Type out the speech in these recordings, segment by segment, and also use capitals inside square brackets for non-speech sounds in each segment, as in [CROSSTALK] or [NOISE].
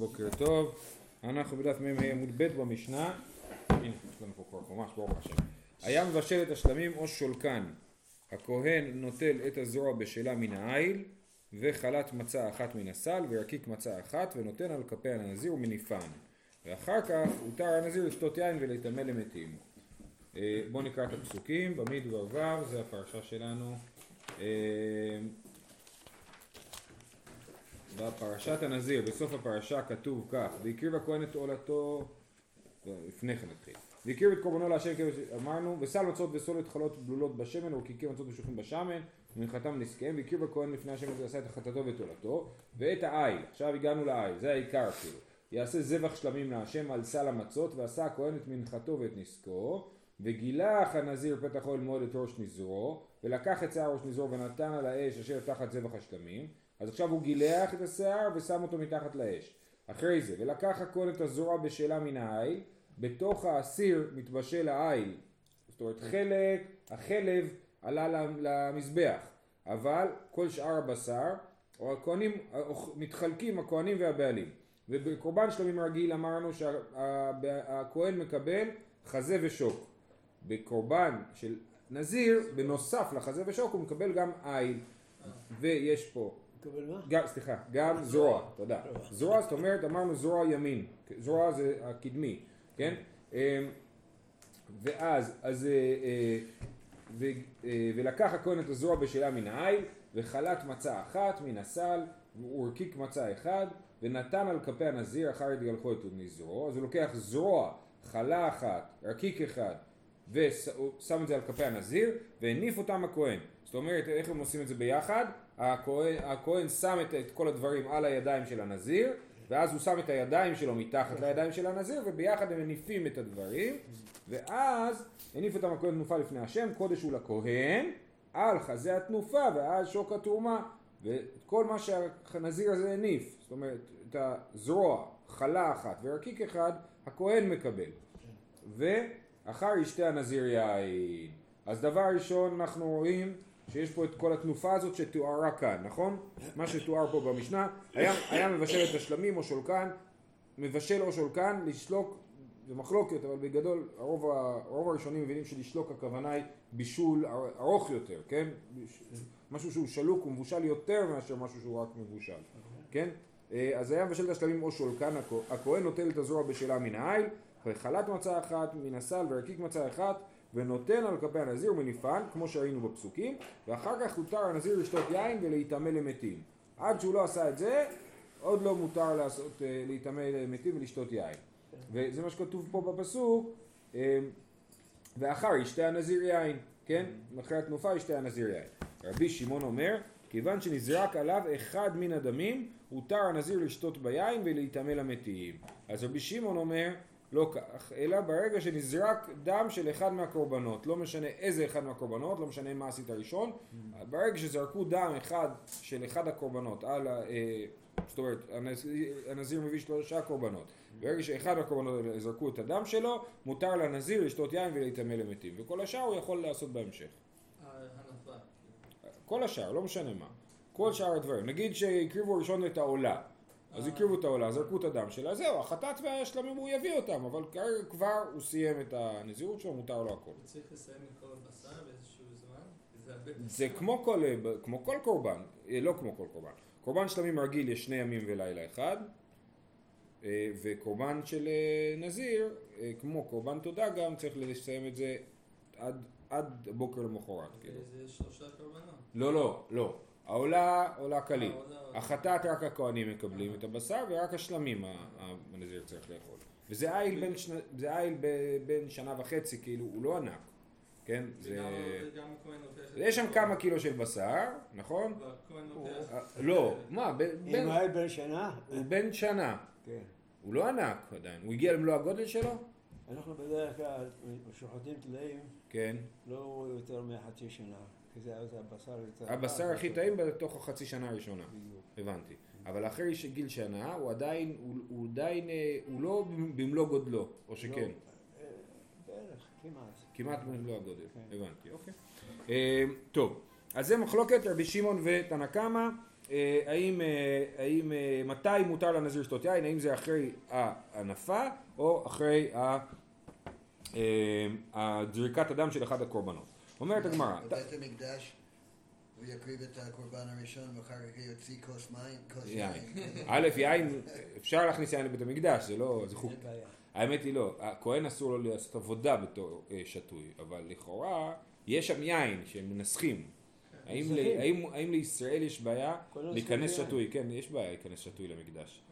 בוקר טוב, אנחנו בדף מ"ה עמוד ב' במשנה, הנה יש לנו פה כבר ממש ברוך השם, היה מבשל את השלמים או שולקן, הכהן נוטל את הזרוע בשלה מן העיל וחלת מצה אחת מן הסל וירקיק מצה אחת ונותן על כפי הנזיר ומניפן. ואחר כך הותר הנזיר לשתות יין ולהיטמא למתים. אה, בואו נקרא את הפסוקים, במדבר ו' זה הפרשה שלנו. אה, בפרשת הנזיר, בסוף הפרשה כתוב כך, והקריב הכהן את עולתו, לפני כן נתחיל, והקריב את קורבנו להשם כמו שאמרנו, וסל מצות וסולת חלות בלולות בשמן ורקיקי מצות ושוחים בשמן, ומנחתם נזקיהם, והקריב הכהן לפני השם ועשה את חטאתו ואת עולתו, ואת העיל, עכשיו הגענו לעיל, זה העיקר כאילו, יעשה זבח שלמים להשם על סל המצות, ועשה הכהן את מנחתו ואת נזקו, וגילח הנזיר פתח אוהל מועד את ראש נזרו, ולקח את שיער ראש נזרו ונתן על האש אשר תחת זבח השלמים, אז עכשיו הוא גילח את השיער ושם אותו מתחת לאש. אחרי זה, ולקח הכהן את הזרוע בשלה מן העיל, בתוך האסיר מתבשל העיל. זאת אומרת, חלק, החלב עלה למזבח, אבל כל שאר הבשר, או הכהנים, מתחלקים הכהנים והבעלים. ובקורבן שלמים רגיל אמרנו שהכהן מקבל חזה ושוק. בקורבן של נזיר, בנוסף לחזה ושוק הוא מקבל גם עיל. ויש פה מקבל מה? גם, סליחה, גם זרוע, תודה. זרוע זאת אומרת, אמרנו זרוע ימין, זרוע זה הקדמי, כן? אמ, ואז, אז, אה, אה, ו, אה, ולקח הכהן את הזרוע בשלה מן העיל, וחלט מצה אחת מן הסל, ורקיק מצה אחד, ונתן על כפי הנזיר אחר התגלחו את נזרו, אז הוא לוקח זרוע, חלה אחת, רקיק אחד, ושם את זה על כפי הנזיר, והניף אותם הכהן. זאת אומרת, איך הם עושים את זה ביחד? הכהן, הכהן שם את, את כל הדברים על הידיים של הנזיר, ואז הוא שם את הידיים שלו מתחת לידיים של הנזיר, וביחד הם מניפים את הדברים, ואז הניף אותם הכהן תנופה לפני השם, קודש הוא לכהן, על חזה התנופה, ואז שוק התרומה, וכל מה שהנזיר הזה הניף, זאת אומרת, את הזרוע, חלה אחת ורקיק אחד, הכהן מקבל. ואחר ישתה הנזיר יין. אז דבר ראשון אנחנו רואים שיש פה את כל התנופה הזאת שתוארה כאן, נכון? מה שתואר פה במשנה, היה, היה מבשל את השלמים או שולקן, מבשל או שולקן, לשלוק, זה מחלוקת, אבל בגדול הרוב, הרוב הראשונים מבינים שלשלוק הכוונה היא בישול ארוך יותר, כן? משהו שהוא שלוק ומבושל יותר מאשר משהו שהוא רק מבושל, כן? אז היה מבשל את השלמים או שולקן, הכהן נוטל את הזרוע בשלה מן העיל, וחלת מצה אחת מן הסל ורקיק מצה אחת ונותן על כפי הנזיר מניפן, כמו שראינו בפסוקים, ואחר כך הותר הנזיר לשתות יין ולהיטמא למתים. עד שהוא לא עשה את זה, עוד לא מותר לעשות, אה, להיטמא למתים ולשתות יין. וזה מה שכתוב פה בפסוק, אה, ואחר ישתה הנזיר יין, כן? אחרי התנופה ישתה הנזיר יין. רבי שמעון אומר, כיוון שנזרק עליו אחד מן הדמים, הותר הנזיר לשתות ביין ולהיטמא למתים. אז רבי שמעון אומר, לא כך, אלא ברגע שנזרק דם של אחד מהקורבנות, לא משנה איזה אחד מהקורבנות, לא משנה מה עשית ראשון, ברגע שזרקו דם אחד של אחד הקורבנות על ה... אה, זאת אומרת, הנזיר מביא שלושה קורבנות, ברגע שאחד מהקורבנות זרקו את הדם שלו, מותר לנזיר לשתות יין ולהיטמא למתים, וכל השאר הוא יכול לעשות בהמשך. כל השאר, לא משנה מה. כל שאר הדברים. נגיד שהקריבו ראשון את העולה. אז הקריבו את העולה, זרקו את הדם שלה, זהו, החטאת והשלמים הוא יביא אותם, אבל כרגע כבר הוא סיים את הנזירות שלו, מותר לו הכל. צריך לסיים את כל הבשר באיזשהו זמן? זה כמו כל, כמו כל קורבן, אה, לא כמו כל קורבן. קורבן שלמים רגיל יש שני ימים ולילה אחד, אה, וקורבן של אה, נזיר, כמו קורבן תודה גם, צריך לסיים את זה עד, עד בוקר למחרת. כאילו. זה שלושה קורבנות. לא, לא, לא. העולה עולה כליל. החטאת רק הכהנים מקבלים את הבשר ורק השלמים הנזיר צריך לאכול. וזה איל בין, שנה, איל בין שנה וחצי, כאילו הוא לא ענק, כן? זה... יש שם כמה קילו של בשר, נכון? אה, לא, מה? אם הוא בן שנה? הוא בן שנה. כן. הוא לא ענק עדיין. הוא הגיע למלוא הגודל שלו? אנחנו בדרך כלל שוחטים טלאים, כן. לא יותר מחצי שנה. זה הבשר. הבשר הכי טעים בתוך החצי שנה הראשונה. הבנתי. אבל אחרי גיל שנה הוא עדיין, הוא עדיין, אה, הוא לא במלוא גודלו, או שכן? לא, אה, בערך, כמעט. כמעט במלוא הגודל, כן. הבנתי, אוקיי. אה, טוב, אז זה מחלוקת רבי שמעון ותנא קמא. האם, האם, מתי מותר לנזיר לשתות יין, האם זה אחרי ההנפה או אחרי הזריקת הדם של אחד הקורבנות. אומרת הגמרא, בבית המקדש הוא יקריב את הקורבן הראשון ואחר כך יוציא כוס מים, כוס יין. [LAUGHS] א', יין, אפשר להכניס יין לבית המקדש, זה לא, זה חוק. האמת היא לא, הכהן אסור לו לעשות עבודה בתור אה, שתוי, אבל לכאורה יש שם יין שהם מנסחים. האם, ל, מנסחים. האם, האם לישראל יש בעיה להיכנס. שתוי? כן, יש בעיה להיכנס שתוי למקדש.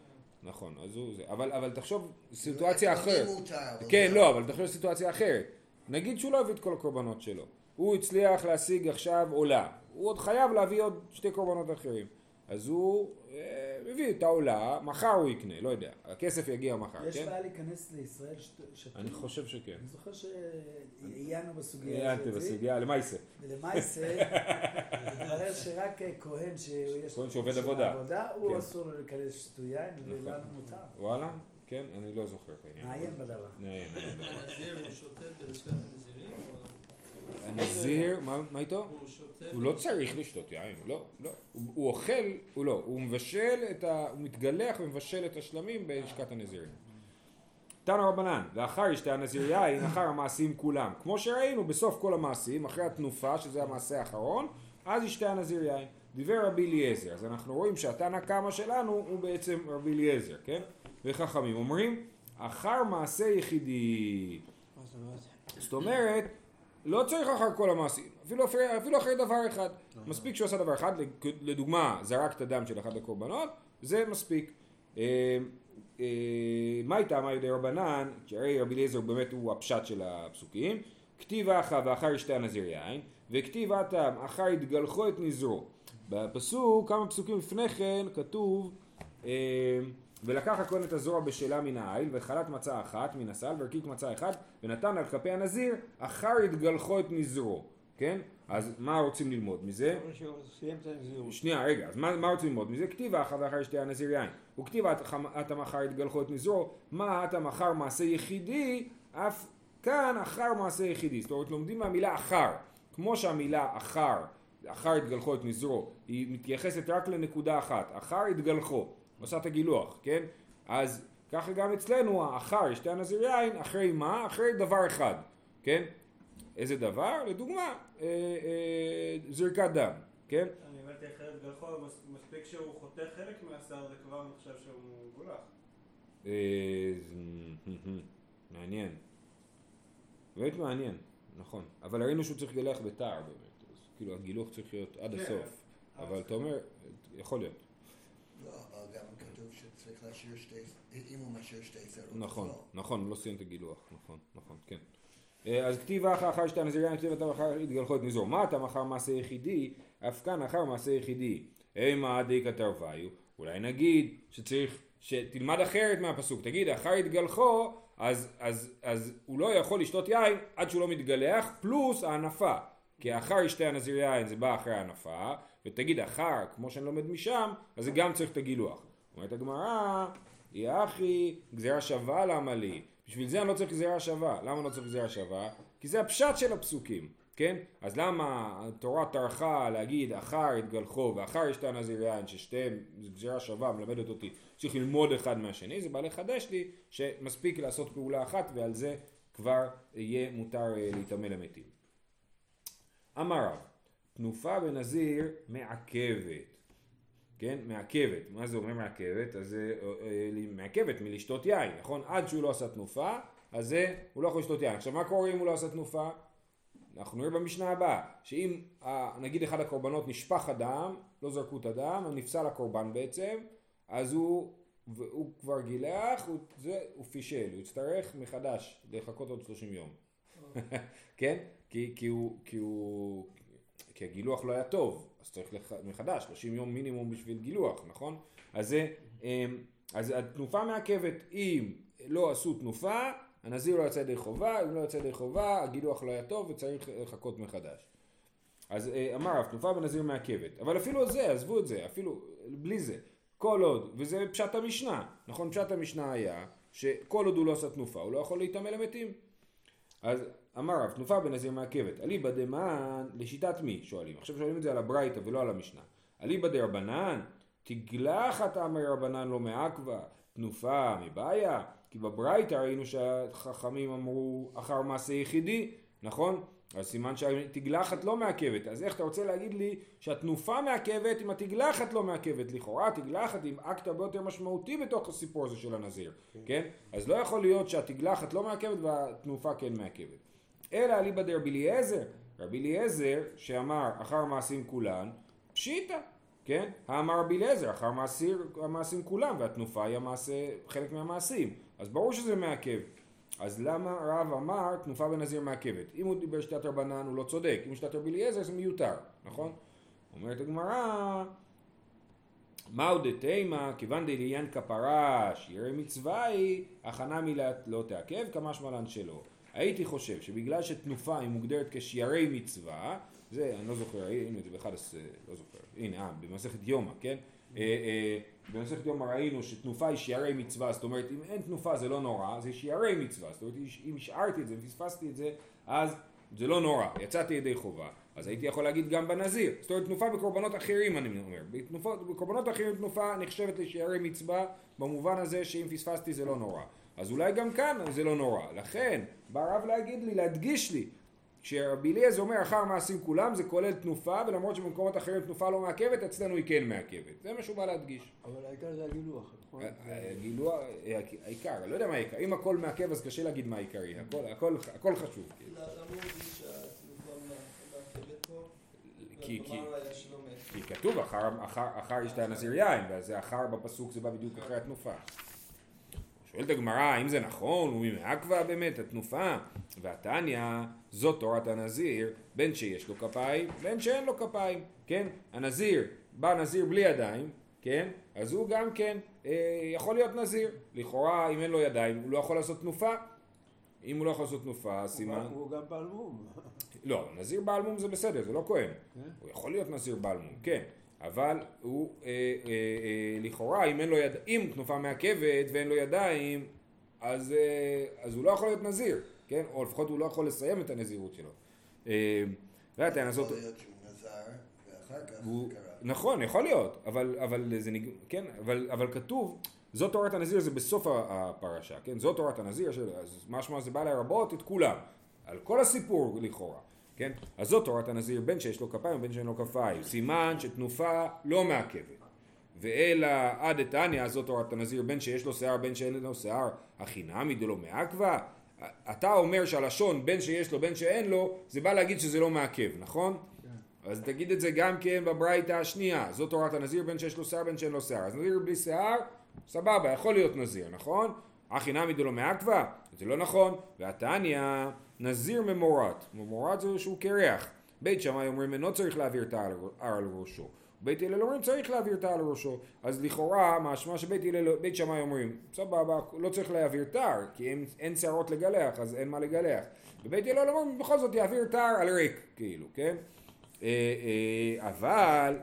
נכון, אז הוא זה. אבל, אבל תחשוב סיטואציה לעצמאים אחרת. כן, לא, אבל תחשוב סיטואציה אחרת. נגיד שהוא לא הביא את כל הקורבנות שלו. הוא הצליח להשיג עכשיו עולה. הוא עוד חייב להביא עוד שתי קורבנות אחרים. אז הוא אה, מביא את העולה, מחר הוא יקנה, לא יודע. הכסף יגיע מחר, יש כן? בעיה להיכנס לישראל שת- שתוי? אני חושב שכן. אני זוכר שעיינו בסוגיה עיינתי הזאת. בסוגיה, למעשה. ולמעשה, התברר שרק כהן שיש כהן שעובד עבודה. בעבודה, הוא כן. אסור לו להיכנס שתוי יין, נכון. ולנו מותר. וואלה? כן, אני לא זוכר את העניין. נעיין בדבר. נעיין. הנזיר מה איתו? הוא לא צריך לשתות יין, לא, לא. הוא, אוכל, הוא לא, הוא מבשל את ה... הוא מתגלח ומבשל את השלמים בלשכת הנזירים. תנא רבנן, לאחר ישתה הנזיר יין, אחר המעשים כולם. כמו שראינו בסוף כל המעשים, אחרי התנופה, שזה המעשה האחרון, אז ישתה הנזיר יין. דיבר רבי אליעזר, אז אנחנו רואים שהתנא קמא שלנו הוא בעצם רבי אליעזר, כן? וחכמים אומרים, אחר מעשה יחידי. זאת אומרת? לא צריך אחר כל המעשים, אפילו אפילו אחרי דבר אחד. מספיק שהוא עשה דבר אחד, לדוגמה, זרק את הדם של אחד הקורבנות, זה מספיק. אה, אה, מה איתה מה ידי רבנן, כי הרי רבי אליעזר באמת הוא הפשט של הפסוקים, כתיב אחא ואחר ישתה הנזיר יין, וכתיב הטעם אחר יתגלחו את נזרו. בפסוק, כמה פסוקים לפני כן, כתוב אה, ולקח הכהן את הזרוע בשלה מן העיל וחלת מצה אחת מן הסל ורקיק מצה אחד ונתן על כפי הנזיר אחר יתגלחו את נזרו כן? אז מה רוצים ללמוד מזה? שנייה רגע אז מה, מה רוצים ללמוד מזה? כתיב אחר ואחר ישתה הנזיר יין וכתיב אתם אחר יתגלחו את נזרו מה אתם אחר מעשה יחידי אף כאן אחר מעשה יחידי זאת אומרת לומדים מהמילה אחר כמו שהמילה אחר אחר יתגלחו את נזרו היא מתייחסת רק לנקודה אחת אחר יתגלחו עושה את הגילוח כן אז ככה גם אצלנו האחר ישתה הנזיר יין אחרי מה? אחרי דבר אחד כן איזה דבר? לדוגמה אה, אה, זריקת דם כן אני הבנתי אחרת גלחו, מס- מספיק שהוא חותך חלק מהשיער זה כבר נחשב שהוא גולח. אה, [LAUGHS] מעניין. באמת מעניין, נכון. אבל ראינו שהוא צריך לגלח בתער באמת. אז כאילו הגילוח צריך להיות עד כן. הסוף. אבל אתה אומר, יכול להיות. שצריך להשאיר שתי, אם הוא משאיר שתי שערות. נכון. נכון, הוא לא סיים את הגילוח. נכון, נכון, כן. אה, אז כתיב אחר אחר שתי הנזירים, כתיב אתה אחר את נזור. מה אתה מחר מעשה יחידי? אף כאן אחר מעשה יחידי. אימה דיקא תרוויו. אולי נגיד שצריך, שתלמד אחרת מהפסוק. תגיד, אחר התגלחו, אז, אז, אז הוא לא יכול לשתות יין עד שהוא לא מתגלח, פלוס ההנפה. כי אחר ישתה הנזיר יין זה בא אחרי ההנפה, ותגיד אחר, כמו שאני לומד משם, אז זה גם צריך את הגילוח. אומרת הגמרא, יא אחי, גזירה שווה למה לי? בשביל זה אני לא צריך גזירה שווה. למה לא צריך גזירה שווה? כי זה הפשט של הפסוקים, כן? אז למה התורה טרחה להגיד אחר יתגלחו ואחר ישתה נזיר יין, ששתיהם זו גזירה שווה, מלמדת אותי, צריך ללמוד אחד מהשני, זה בא לחדש לי שמספיק לעשות פעולה אחת ועל זה כבר יהיה מותר אה, להיטמא למתים. אמר רב, תנופה בנזיר מעכבת. כן? מעכבת. מה זה אומר מעכבת? אז זה אה, אה, מעכבת מלשתות יין, נכון? עד שהוא לא עשה תנופה, אז זה, הוא לא יכול לשתות יין. עכשיו מה קורה אם הוא לא עשה תנופה? אנחנו נראה במשנה הבאה, שאם אה, נגיד אחד הקורבנות נשפך הדם, לא זרקו את הדם, הוא נפסל הקורבן בעצם, אז הוא, הוא כבר גילח, הוא, זה, הוא פישל, הוא יצטרך מחדש לחכות עוד 30 יום. [LAUGHS] כן? כי, כי, הוא, כי, הוא, כי הגילוח לא היה טוב, אז צריך לח, מחדש, 30 יום מינימום בשביל גילוח, נכון? אז זה, אמ, אז התנופה מעכבת, אם לא עשו תנופה, הנזיר לא יצא ידי חובה, אם לא יצא ידי חובה, הגילוח לא היה טוב וצריך לחכות מחדש. אז אה, אמר רב, תנופה בנזיר מעכבת. אבל אפילו זה, עזבו את זה, אפילו בלי זה. כל עוד, וזה פשט המשנה, נכון? פשט המשנה היה שכל עוד הוא לא עשה תנופה, הוא לא יכול להיטמא למתים. אז אמר רב, תנופה בנזיר מעכבת. אליבא דמן, לשיטת מי? שואלים. עכשיו שואלים את זה על הברייתא ולא על המשנה. אליבא דרבנן, תגלחת אמר רבנן לא מעכבה, תנופה מבעיה, כי בברייתא ראינו שהחכמים אמרו אחר מעשה יחידי, נכון? אז סימן שהתגלחת לא מעכבת, אז איך אתה רוצה להגיד לי שהתנופה מעכבת אם התגלחת לא מעכבת? לכאורה התגלחת היא אקט הרבה יותר משמעותי בתוך הסיפור הזה של הנזיר, כן? אז לא יכול להיות שהתגלחת לא מעכבת והתנופה כן מעכבת. אלא אליבא דרבי אליעזר, רבי אליעזר שאמר אחר מעשים כולן, פשיטא, כן? האמר רבי אליעזר אחר מעשיר, המעשים כולם והתנופה היא המעשה, חלק מהמעשים, אז ברור שזה מעכב. אז למה רב אמר תנופה בנזיר מעכבת? אם הוא דיבר שיטת רבנן הוא לא צודק, אם שיטת רבי אליעזר זה מיותר, נכון? אומרת הגמרא מהו דתימה כיוון דעניין כפרה שירי מצווה היא הכנה מילה לא תעכב כמשמע לן שלא הייתי חושב שבגלל שתנופה היא מוגדרת כשיירי מצווה זה אני לא זוכר הנה זה באחד הס... לא זוכר הנה אה, במסכת יומא כן? אה, אה, במסכת יומא ראינו שתנופה היא שיירי מצווה, זאת אומרת אם אין תנופה זה לא נורא, זה שיירי מצווה, זאת אומרת אם השארתי את זה ופספסתי את זה, אז זה לא נורא, יצאתי ידי חובה, אז הייתי יכול להגיד גם בנזיר, זאת אומרת תנופה בקורבנות אחרים אני אומר, בקורבנות אחרים תנופה נחשבת לשיירי מצווה במובן הזה שאם פספסתי זה לא נורא, אז אולי גם כאן זה לא נורא, לכן בא הרב להגיד לי, להדגיש לי כשרבי אליעזר אומר אחר מעשים כולם זה כולל תנופה ולמרות שבמקומות אחרים תנופה לא מעכבת אצלנו היא כן מעכבת זה מה שהוא בא להדגיש אבל העיקר זה הגילוח, נכון? הגילוח, העיקר, לא יודע מה העיקר אם הכל מעכב אז קשה להגיד מה העיקרי הכל, חשוב כאילו. כי, כי. כי כתוב אחר, אחר, אחר הנזיר יין וזה אחר בפסוק זה בא בדיוק אחרי התנופה שואלת הגמרא האם זה נכון וממעכבה באמת התנופה והתניא זאת תורת הנזיר בין שיש לו כפיים בין שאין לו כפיים כן הנזיר בא נזיר בלי ידיים כן אז הוא גם כן אה, יכול להיות נזיר לכאורה אם אין לו ידיים הוא לא יכול לעשות תנופה אם הוא לא יכול לעשות תנופה הוא סימן הוא גם בעל מום. לא, נזיר בעל מום זה בסדר, זה לא כהן. כן? הוא יכול להיות נזיר בעל מום, כן. אבל הוא, אה, אה, אה, לכאורה, אם אין לו יד... אם תנופה מעכבת ואין לו ידיים, אז, אה, אז הוא לא יכול להיות נזיר, כן? או לפחות הוא לא יכול לסיים את הנזירות שלו. אה, והטענה הזאת... יכול להיות שהוא נזר, ואחר כך הוא, קרה. נכון, יכול להיות, אבל, אבל זה נג... כן, אבל, אבל כתוב, זאת תורת הנזיר זה בסוף הפרשה, כן, זאת תורת הנזיר, של- אז משמע זה בא לרבות את כולם, על כל הסיפור לכאורה, כן, אז זאת תורת הנזיר בין שיש לו כפיים ובין שאין לו כפיים, סימן שתנופה לא מעכבת, ואלא עד דתניא זאת תורת הנזיר בין שיש לו שיער בין שאין לו שיער, הכי נמי דלא מעכבה, אתה אומר שהלשון בין שיש לו בין שאין לו, זה בא להגיד שזה לא מעכב, נכון? אז תגיד את זה גם כן בברייתא השנייה, זאת תורת הנזיר בין שיש לו שיער בין שאין לו שיער. אז נזיר בלי שיער, סבבה, יכול להיות נזיר, נכון? אחי נמי דלא מעכבה, זה לא נכון. והתניא, נזיר ממורת, ממורת זה שהוא קרח. בית שמאי אומרים אינו צריך להעביר את ההר על ראשו. בית הלל אומרים צריך להעביר את ההר על ראשו. אז לכאורה, משמע שבית הלל, בית שמאי אומרים, סבבה, לא צריך להעביר תער, כי אין, אין שערות לגלח, אז אין מה לגלח. ובית הלל אומרים, בכל זאת יעביר תער על ריק, כאילו, כן? אה, אה, אבל.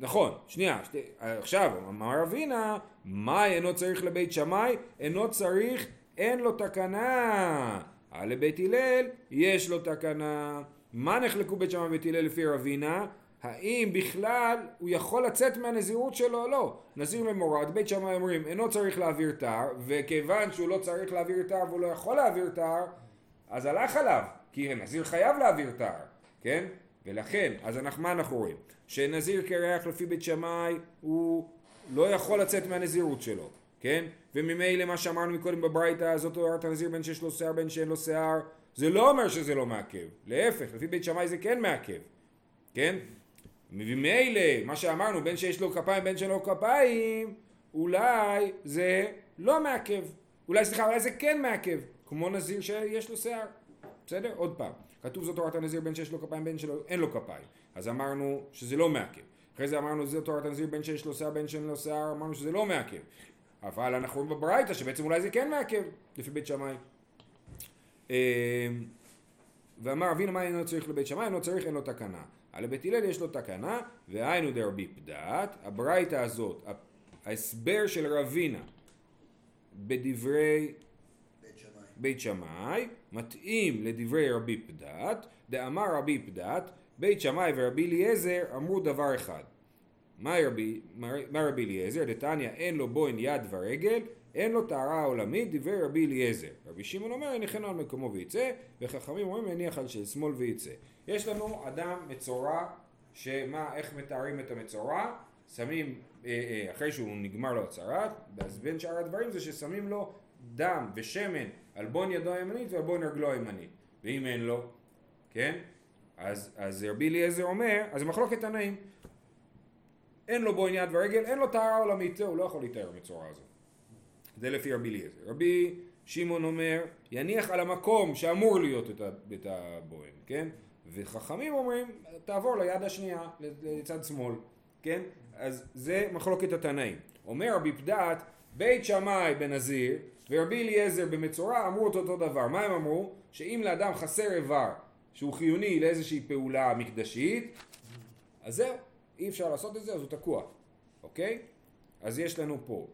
נכון, שנייה, שתי, עכשיו, אמר אבינה, מה אינו צריך לבית שמאי? אינו צריך, אין לו תקנה. לבית הלל, יש לו תקנה. מה נחלקו בית שמאי ובית הלל לפי רבינה? האם בכלל הוא יכול לצאת מהנזירות שלו או לא? נזיר ממורד, בית שמאי אומרים אינו צריך להעביר תער, וכיוון שהוא לא צריך להעביר תער והוא לא יכול להעביר תער, אז הלך עליו, כי נזיר חייב להעביר תער, כן? ולכן, אז אנחנו, מה אנחנו רואים? שנזיר קרח לפי בית שמאי הוא לא יכול לצאת מהנזירות שלו, כן? וממילא מה שאמרנו מקודם בברייתא, זאת תורת הנזיר בין שיש לו שיער בין שאין לו שיער, זה לא אומר שזה לא מעכב, להפך, לפי בית שמאי זה כן מעכב, כן? ממילא, מה שאמרנו, בין שיש לו כפיים בין שאין לו כפיים, אולי זה לא מעכב, אולי סליחה, אולי זה כן מעכב, כמו נזיר שיש לו שיער, בסדר? עוד פעם, כתוב זאת תורת הנזיר בין שיש לו כפיים בין שלו אין לו כפיים, אז אמרנו שזה לא מעכב, אחרי זה אמרנו זאת תורת הנזיר בין שיש לו שיער בין שאין לו שיער, אמרנו שזה לא מעכב, אבל אנחנו רואים בברייתא שבעצם אולי זה כן מעכב, לפי בית שמאי. אמ, ואמר אבינו מה אינו צריך לבית שמאי, אינו צריך אין לו תקנה. על לבית הלל יש לו תקנה, והיינו דרבי פדת, הברייתא הזאת, ההסבר של רבינה בדברי בית שמאי. מתאים לדברי רבי פדת, דאמר רבי פדת, בית שמאי ורבי אליעזר אמרו דבר אחד. מה רבי, אליעזר? דתניא אין לו בוין יד ורגל, אין לו טהרה עולמית, דברי רבי אליעזר. רבי שמעון אומר יניחנו על מקומו ויצא, וחכמים אומרים יניח על של שמאל ויצא. יש לנו אדם מצורע, שמה, איך מתארים את המצורע? שמים, אה, אה, אחרי שהוא נגמר לו הצהרת, אז בין שאר הדברים זה ששמים לו דם ושמן על בון ידו הימנית ועל בון רגלו הימנית. ואם אין לו, כן? אז, אז רבי אליעזר אומר, אז מחלוקת תנאים. אין לו בוין יד ורגל, אין לו טהרה עולמית, זהו, הוא לא יכול להתאר בצורה הזאת. זה לפי רבי אליעזר. רבי שמעון אומר, יניח על המקום שאמור להיות את הבוהן, כן? וחכמים אומרים, תעבור ליד השנייה, לצד שמאל, כן? אז זה מחלוקת התנאים. אומר רבי פדת, בית שמאי בנזיר ורבי אליעזר במצורע אמרו את אותו דבר. מה הם אמרו? שאם לאדם חסר איבר שהוא חיוני לאיזושהי פעולה מקדשית, אז זהו, אי אפשר לעשות את זה, אז הוא תקוע, אוקיי? אז יש לנו פה.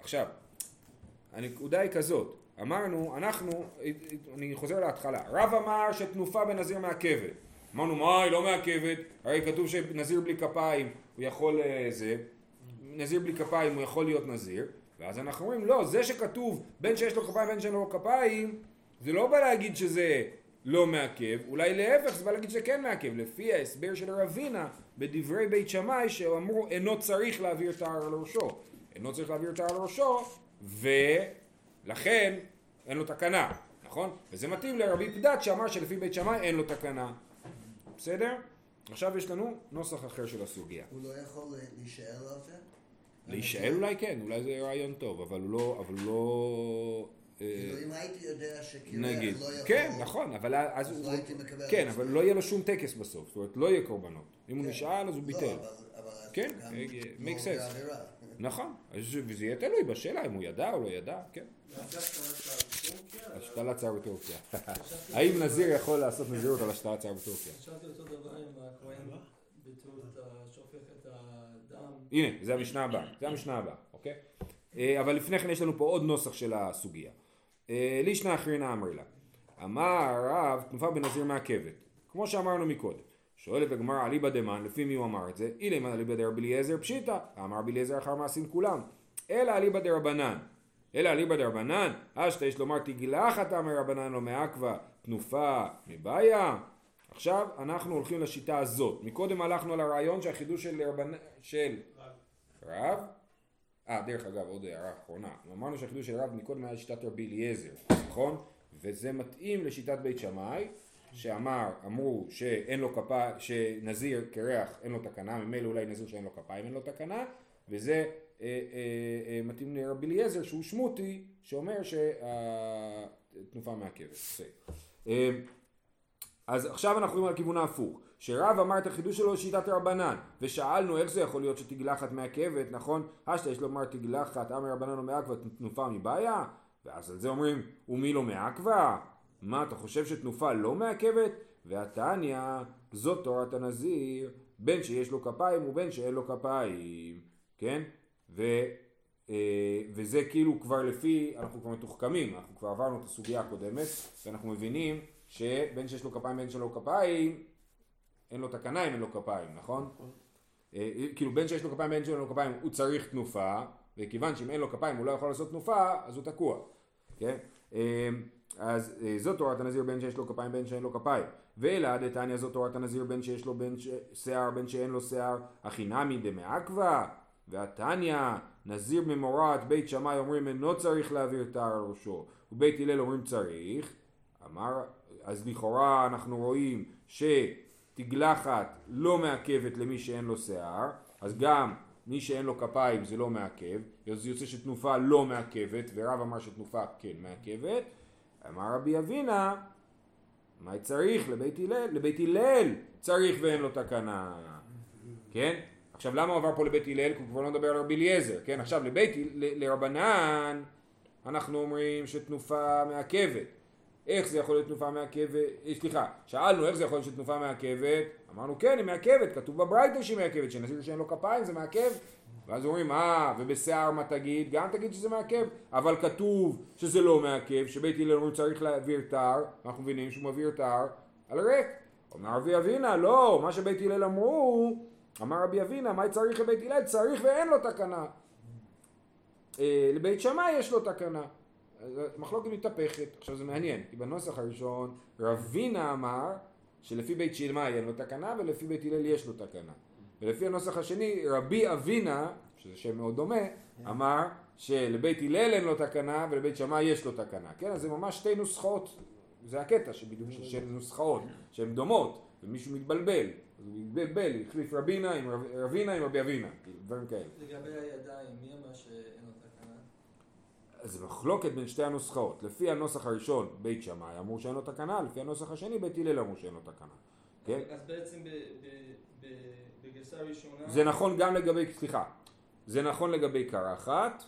עכשיו, הנקודה היא כזאת, אמרנו, אנחנו, אני חוזר להתחלה, רב אמר שתנופה בנזיר מעכבת. אמרנו, מה, היא לא מעכבת, הרי כתוב שנזיר בלי כפיים הוא יכול אה, זה, נזיר בלי כפיים הוא יכול להיות נזיר, ואז אנחנו אומרים, לא, זה שכתוב בין שיש לו כפיים ובין שאין לו כפיים, זה לא בא להגיד שזה לא מעכב, אולי להפך זה בא להגיד שזה כן מעכב, לפי ההסבר של רבינה בדברי בית שמאי שאמרו אינו צריך להעביר טהר על ראשו, אינו צריך להעביר טהר על ראשו ולכן אין לו תקנה, נכון? וזה מתאים לרבי פדת שאמר שלפי בית שמאי אין לו תקנה, בסדר? עכשיו יש לנו נוסח אחר של הסוגיה. הוא לא יכול להישאל על זה? להישאל אולי כן, אולי זה רעיון טוב, אבל הוא לא, אבל לא... אה, כאילו אם הייתי יודע נגיד, לא יכול... כן, נכון, אבל אז אז הוא, לא הייתי מקבל כן. אבל לא יהיה לו שום טקס בסוף, זאת אומרת, לא יהיה קורבנות. אם הוא כן. נשאל, אז הוא לא, ביטל. כן, אה, make sense. נכון, אז וזה יהיה תלוי בשאלה אם הוא ידע או לא ידע, כן. השתלת שיער בטורקיה. [LAUGHS] האם נזיר יכול לעשות נזירות על השתלת שיער בטורקיה? חשבתי אותו דבר עם הכהן ביטלו את ה-. הנה, זה המשנה הבאה, זה המשנה הבאה, אוקיי? אה, אבל לפני כן יש לנו פה עוד נוסח של הסוגיה. אה, לישנא אחרינה אמרי לה. אמר הרב, תנופה בנזיר מעכבת. כמו שאמרנו מקודם. שואלת הגמרא אליבא דמן, לפי מי הוא אמר את זה? אילמה אליבא דרבי אליעזר פשיטא, אמר רבי אליעזר אחר מעשים כולם. אלא אליבא דרבנן. אלא אליבא דרבנן, אשתא יש לומר תגלחת אמר רבנן לא מעכבה, תנופה מבעיה. עכשיו אנחנו הולכים לשיטה הזאת. מקודם הלכנו על הרעיון שהחידוש של רבנ... של רב, אה דרך אגב עוד הערה אחרונה, אמרנו שהחידוש של רב מקודם היה שיטת רבי אליעזר, נכון? וזה מתאים לשיטת בית שמאי שאמר, אמרו שאין לו כפה, שנזיר קרח אין לו תקנה, ממילא אולי נזיר שאין לו כפיים אין לו תקנה, וזה אה, אה, אה, מתאים לרבי אליעזר שהוא שמוטי שאומר שהתנופה מעכבת. אז עכשיו אנחנו רואים על הכיוון ההפוך, שרב אמר את החידוש שלו לשיטת רבנן, ושאלנו איך זה יכול להיות שתגלחת מעכבת, נכון? אשתא יש לומר תגלחת אמר רבנן לא מעכבה תנופה מבעיה, ואז על זה אומרים ומי לא מעכבה? מה אתה חושב שתנופה לא מעכבת? והתניא זאת תורת הנזיר בין שיש לו כפיים ובין שאין לו כפיים, כן? ו... אה, וזה כאילו כבר לפי, אנחנו כבר מתוחכמים, אנחנו כבר עברנו את הסוגיה הקודמת ואנחנו מבינים שבין שיש לו כפיים בין לו כפיים אין לו תקנה אם אין לו כפיים, נכון? אה, כאילו בין שיש לו כפיים בין שאין לו כפיים הוא צריך תנופה וכיוון שאם אין לו כפיים הוא לא יכול לעשות תנופה אז הוא תקוע, כן? אה, אז אה, זאת תורת הנזיר בין שיש לו כפיים בין שאין לו כפיים. ואלא דתניא זאת תורת הנזיר בין שיש לו בין ש... שיער בין שאין לו שיער הכי נמי דמעכבה והתניא נזיר ממורת בית שמאי אומרים אינו צריך להעביר תער על ראשו. ובית הלל אומרים צריך. אמר אז לכאורה אנחנו רואים שתגלחת לא מעכבת למי שאין לו שיער אז גם מי שאין לו כפיים זה לא מעכב אז יוצא שתנופה לא מעכבת ורב אמר שתנופה כן מעכבת אמר רבי אבינה מה צריך לבית הלל? לבית הלל צריך ואין לו תקנה כן? עכשיו למה הוא עבר פה לבית הלל? כי הוא כבר לא מדבר על רבי אליעזר כן? עכשיו לבית ל- לרבנן אנחנו אומרים שתנופה מעכבת איך זה יכול להיות תנופה מעכבת? אה, סליחה, שאלנו איך זה יכול להיות שתנופה מעכבת? אמרנו כן, היא מעכבת, כתוב בברייתא שהיא מעכבת, שנזיר שאין לו כפיים זה מעכב ואז אומרים אה, ובשיער מה תגיד? גם תגיד שזה מעכב אבל כתוב שזה לא מעכב, שבית הלל אומרים צריך להעביר תער אנחנו מבינים שהוא מעביר תער על ריק אומר רבי אבינה, לא, מה שבית הלל אמרו אמר רבי אבינה, מה צריך לבית הלל? צריך ואין לו תקנה. אה, לבית שמאי יש לו תקנה. אז המחלוקת מתהפכת. עכשיו זה מעניין, כי בנוסח הראשון רבינה אמר שלפי בית שמאי אין לו תקנה ולפי בית הלל יש לו תקנה. ולפי הנוסח השני רבי אבינה, שזה שם מאוד דומה, אמר שלבית הלל אין לו תקנה ולבית שמאי יש לו תקנה. כן, אז זה ממש שתי נוסחאות, זה הקטע שבדיוק של- של נוסחאות, שהן דומות, ומישהו מתבלבל. אז הוא מתבלבל, החליף רבינה עם רב- רבינה עם רבי אבינה, דברים כאלה. לגבי הידיים, מי אמר שאין? אז זה מחלוקת בין שתי הנוסחאות. לפי הנוסח הראשון, בית שמאי אמרו שאין לו תקנה, לפי הנוסח השני, בית הלל אמרו שאין לו תקנה. כן? אז בעצם בגרסה הראשונה... זה נכון גם לגבי, סליחה, זה נכון לגבי קרחת,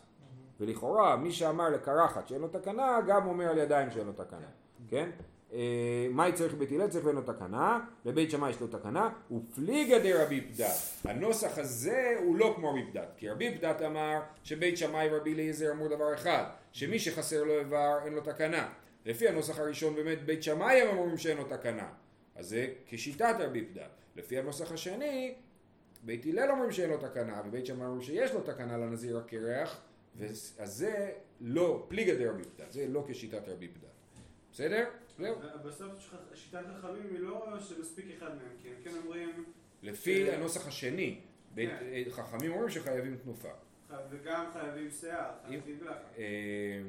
ולכאורה מי שאמר לקרחת שאין לו תקנה, גם אומר על ידיים שאין לו תקנה, כן? אה, מאי צריך בית הלל צריך לו תקנה, לבית שמאי יש לו תקנה, ופליגה דרבי פדת. הנוסח הזה הוא לא כמו רבי פדת, כי רבי פדת אמר שבית שמאי ורבי אליעזר אמרו דבר אחד, שמי שחסר לו איבר אין לו תקנה. לפי הנוסח הראשון באמת בית שמאי הם אומרים שאין לו תקנה, אז זה כשיטת רבי פדת. לפי הנוסח השני, בית הלל אומרים שאין לו תקנה, ובית שמאי אומרים שיש לו תקנה לנזיר הקרח, אז זה לא פליגה דרבי פדת, זה לא כשיטת רבי פדת. בסדר? זהו. בסוף שיטת חכמים היא לא שמספיק אחד מהם, כי הם כן אומרים, לפי כן. הנוסח השני, כן. אה, חכמים אומרים שחייבים תנופה. וגם חייבים שיער, חייבים לחץ. אה,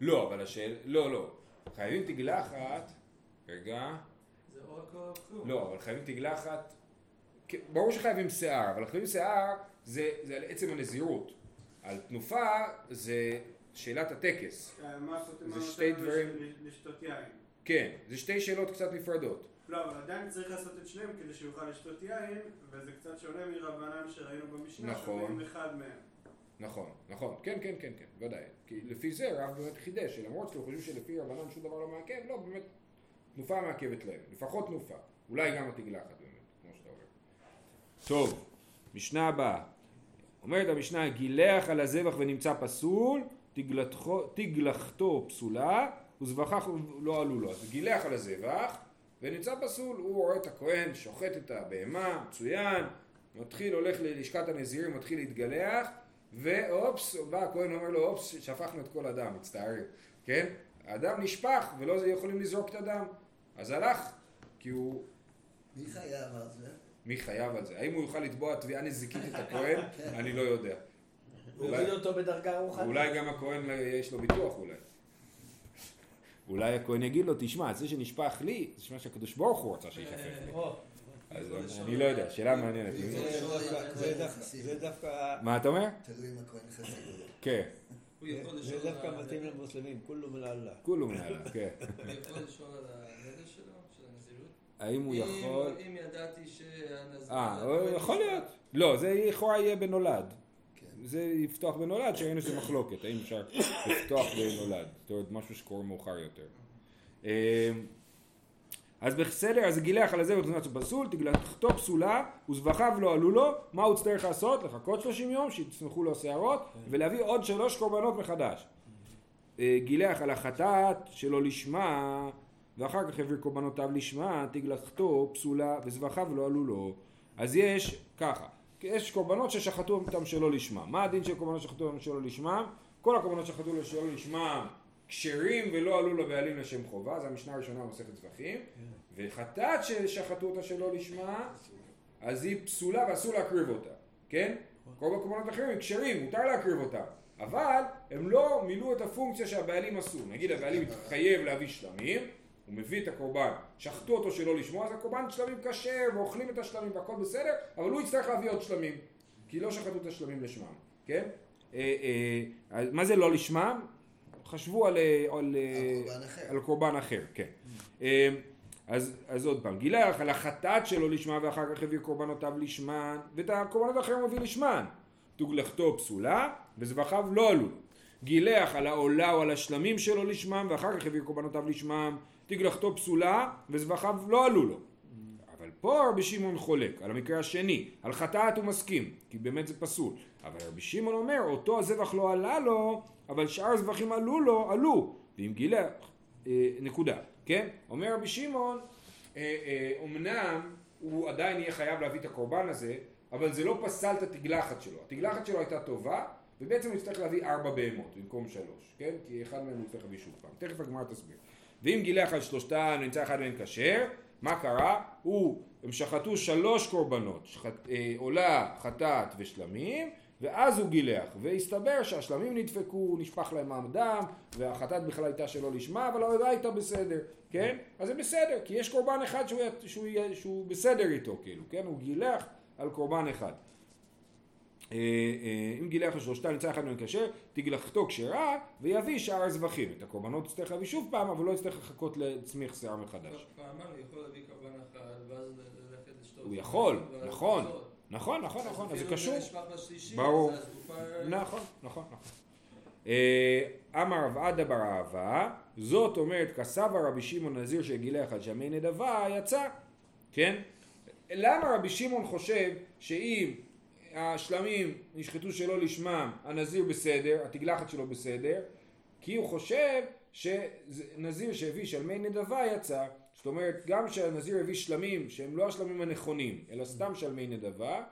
לא, אבל השאלה, לא, לא. חייבים תגלחת, רגע, זה או כלום. לא, אבל חייבים תגלחת, כן, ברור שחייבים שיער, אבל חייבים שיער זה זה על עצם הנזירות. על תנופה זה שאלת הטקס. אה, עם זה שתי דברים. לשתות יין? כן, זה שתי שאלות קצת נפרדות. לא, אבל עדיין צריך לעשות את שניהם כדי שיוכל לשתות יין, וזה קצת שונה מרבנן שראינו במשנה, נכון. שאומרים אחד מהם. נכון, נכון, כן, כן, כן, כן, ודאי. כי לפי זה רב באמת חידש, שלמרות שאתם חושבים שלפי רבנן שום דבר לא מעכב, לא, באמת, תנופה מעכבת להם, לפחות תנופה. אולי גם התגלחת באמת, כמו שאתה אומר. טוב, משנה הבאה. אומרת המשנה, גילח על הזבח ונמצא פסול, תגלחתו פסולה, וזבחיו לא עלו לו. אז גילח על הזבח, ונמצא פסול, הוא רואה את הכהן, שוחט את הבהמה, מצוין, מתחיל, הולך ללשכת הנזירים, מתחיל להתגלח, ואופס, בא הכהן אומר לו, אופס, שפכנו את כל הדם, מצטערים, כן? הדם נשפך ולא יכולים לזרוק את הדם. אז הלך, כי הוא, מי חייב על זה? מי חייב על זה? האם הוא יוכל לתבוע תביעה נזיקית את הכהן? [LAUGHS] אני לא יודע. הוא אולי- הוריד אותו בדרגה רוחנית. אולי גם הכהן יש לו ביטוח אולי. אולי הכהן יגיד לו, תשמע, זה שנשפך לי, זה מה שהקדוש ברוך הוא רצה שישפך לי. או, אז אני לא יודע, שאלה מעניינת. זה- דווקא-. מה אתה אומר? תלוי אם הכהן חסיד או לא. כן, זה דווקא מתאים למוסלמים, כולו מלאללה. כולו מנהלה, כן. הוא יכול לשאול על הנדר שלו, של הנזירות? האם הוא יכול... אם ידעתי שהנזיר... אה, יכול להיות. לא, זה לכאורה יהיה בנולד. כן. זה יפתוח בנולד, שראינו שזה מחלוקת, האם אפשר לפתוח בנולד. זאת אומרת, משהו שקורה מאוחר יותר. אמ, אז בסדר, אז גילח על הזה ותזונת פסול, תגלתו פסולה, וזבחיו לא עלו לו, מה הוא יצטרך לעשות? לחכות 30 יום, שיצמחו לו שערות, ולהביא עוד שלוש קורבנות מחדש. אה, גילח על החטאת שלא לשמה, ואחר כך העביר קורבנותיו לשמה, תגלחתו פסולה, וזבחיו לא עלו לו. אז יש ככה, יש קורבנות ששחטו אותם שלא לשמם. מה הדין של קורבנות ששחטו אותם שלא לשמם? כל הקורבנות ששחטו שלא לשמם כשרים ולא עלו לבעלים לשם חובה, זה המשנה הראשונה במסכת זבחים, וחטאת ששחטו אותה שלא לשמה, אז היא פסולה ואסור להקריב אותה, כן? כל הקורבנות האחרים הם כשרים, מותר להקריב אותם, אבל הם לא מילאו את הפונקציה שהבעלים עשו. נגיד הבעלים התחייב להביא שלמים, הוא מביא את הקורבן, שחטו אותו שלא לשמוע, אז הקורבן שלמים כשר ואוכלים את השלמים והכל בסדר, אבל הוא יצטרך להביא עוד שלמים, כי לא שחטו את השלמים לשמם, כן? אה, אה, מה זה לא לשמם? חשבו על, אה, על, על קורבן אחר. כן. אז, אז עוד פעם, גילח על החטאת שלו לשמה ואחר כך הביא קורבנותיו לשמן, ואת הקורבנות האחרים הוא הביא לשמן. תוגלחתו פסולה, וזבחיו לא עלו. גילח על העולה או על השלמים שלו לשמם, ואחר כך הביא קורבנותיו לשמם, תגלחתו פסולה, וזבחיו לא עלו לו. אבל פה רבי שמעון חולק, על המקרה השני, על חטאת הוא מסכים, כי באמת זה פסול. אבל רבי שמעון אומר, אותו הזבח לא עלה לו, אבל שאר הזבחים עלו לו, עלו. ואם גילח, אה, נקודה, כן? אומר רבי שמעון, אה, אה, אמנם הוא עדיין יהיה חייב להביא את הקורבן הזה, אבל זה לא פסל את התגלחת שלו. התגלחת שלו הייתה טובה, ובעצם הוא יצטרך להביא ארבע בהמות במקום שלוש, כן? כי אחד מהם הוא יצטרך להביא שוב פעם. תכף הגמרא תסביר. ואם גילח על שלושתן ונמצא אחד מהם כשר, מה קרה? הוא, הם שחטו שלוש קורבנות, שחט, אה, עולה, חטאת ושלמים, ואז הוא גילח, והסתבר שהשלמים נדפקו, נשפך להם הדם, והחטאת בכלל הייתה שלא לשמה, אבל ההודעה הייתה בסדר, כן? אז זה בסדר, כי יש קורבן אחד שהוא, שהוא, שהוא, שהוא בסדר איתו, כאילו, כן? הוא גילח על קורבן אחד. אה, אה, אם גילח לשלושתה נמצא אחד מהם כשר, תגלחתו כשרה ויביא שאר הזבחים. את הקורבנות יצטרך להביא שוב פעם, אבל לא יצטרך לחכות לצמיח שיער מחדש. הוא יכול נכון. נכון, נכון, נכון, אז זה קשור. ברור. התקופה- נכון, נכון, נכון. אה, אמר רב עדה בר אהבה, זאת אומרת כסבה רבי שמעון נזיר שגילח על שמי נדבה, יצא, כן? למה רבי שמעון חושב שאם השלמים נשחטו שלא לשמם, הנזיר בסדר, התגלחת שלו בסדר, כי הוא חושב שנזיר שהביא שלמי נדבה יצא. זאת אומרת, גם שהנזיר הביא שלמים שהם לא השלמים הנכונים, אלא סתם שלמי נדבה,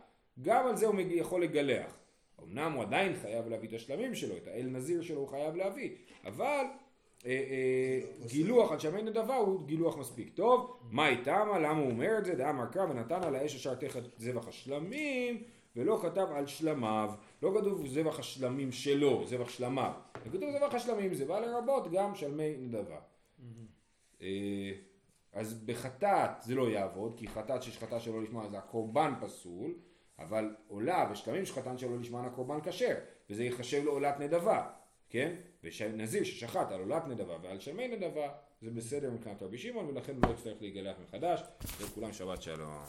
גם על זה הוא יכול לגלח. אמנם הוא עדיין חייב להביא את השלמים שלו, את האל נזיר שלו הוא חייב להביא, אבל אה, אה, גילוח על שמי נדבה הוא גילוח מספיק טוב. מה איתמה? למה הוא אומר את זה? דאמר קרא ונתן על האש אשר תחת זבח השלמים ולא כתב על שלמיו. לא כתוב זבח השלמים שלו, זבח שלמיו. כתוב זבח השלמים, זה בא לרבות גם שלמי נדבה. אה, אז בחטאת זה לא יעבוד, כי חטאת ששחטה שלא לשמה זה הקורבן פסול, אבל עולה ושלמים שחטן שלא לשמן הקורבן כשר, וזה ייחשב לעולת נדבה, כן? ונזיר ששחט על עולת נדבה ועל שלמי נדבה, זה בסדר מבחינת רבי שמעון, ולכן הוא לא יצטרך להיגלח מחדש, וכולם שבת שלום.